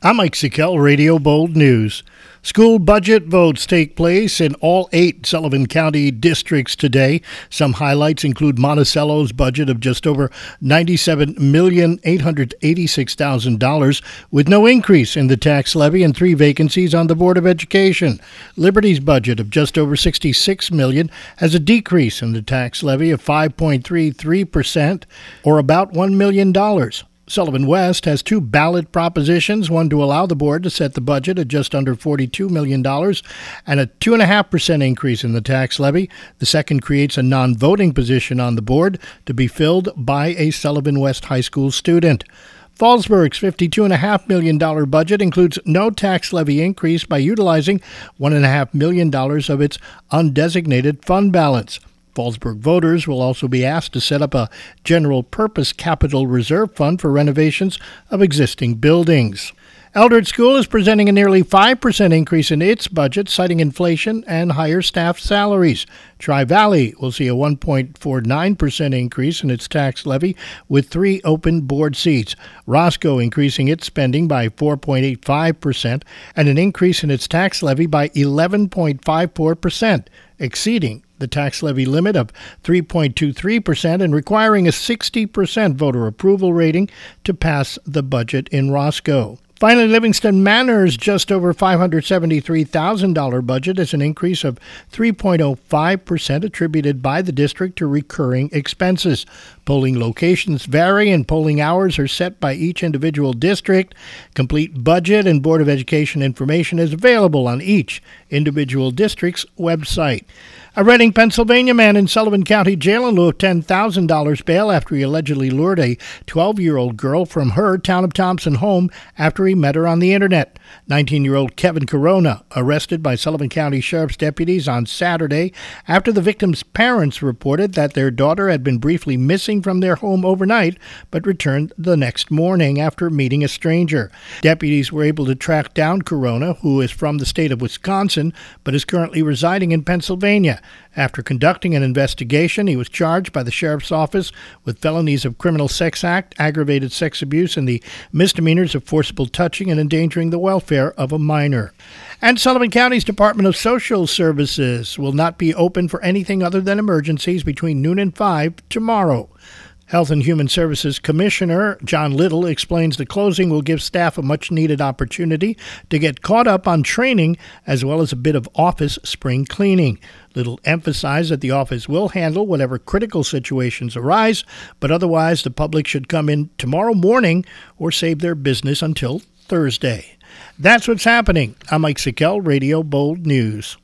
I'm Mike Sikel, Radio Bold News. School budget votes take place in all eight Sullivan County districts today. Some highlights include Monticello's budget of just over $97,886,000 with no increase in the tax levy and three vacancies on the Board of Education. Liberty's budget of just over 66 million has a decrease in the tax levy of 5.33% or about $1 million. Sullivan West has two ballot propositions one to allow the board to set the budget at just under $42 million and a 2.5% increase in the tax levy. The second creates a non voting position on the board to be filled by a Sullivan West High School student. Fallsburg's $52.5 million budget includes no tax levy increase by utilizing $1.5 million of its undesignated fund balance. Fallsburg voters will also be asked to set up a general purpose capital reserve fund for renovations of existing buildings. Eldred School is presenting a nearly 5% increase in its budget, citing inflation and higher staff salaries. Tri Valley will see a 1.49% increase in its tax levy with three open board seats. Roscoe increasing its spending by 4.85% and an increase in its tax levy by 11.54%, exceeding the tax levy limit of 3.23% and requiring a 60% voter approval rating to pass the budget in Roscoe. Finally, Livingston Manor's just over $573,000 budget is an increase of 3.05% attributed by the district to recurring expenses. Polling locations vary and polling hours are set by each individual district. Complete budget and Board of Education information is available on each individual district's website. A Reading, Pennsylvania man in Sullivan County Jail in lieu of $10,000 bail after he allegedly lured a 12 year old girl from her town of Thompson home after met her on the internet. 19 year old Kevin Corona, arrested by Sullivan County Sheriff's deputies on Saturday after the victim's parents reported that their daughter had been briefly missing from their home overnight but returned the next morning after meeting a stranger. Deputies were able to track down Corona, who is from the state of Wisconsin but is currently residing in Pennsylvania. After conducting an investigation, he was charged by the sheriff's office with felonies of criminal sex act, aggravated sex abuse, and the misdemeanors of forcible touching and endangering the welfare of a minor. And Sullivan County's Department of Social Services will not be open for anything other than emergencies between noon and 5 tomorrow. Health and Human Services Commissioner John Liddle explains the closing will give staff a much needed opportunity to get caught up on training as well as a bit of office spring cleaning. Liddle emphasized that the office will handle whatever critical situations arise, but otherwise the public should come in tomorrow morning or save their business until Thursday. That's what's happening. I'm Mike Sikel, Radio Bold News.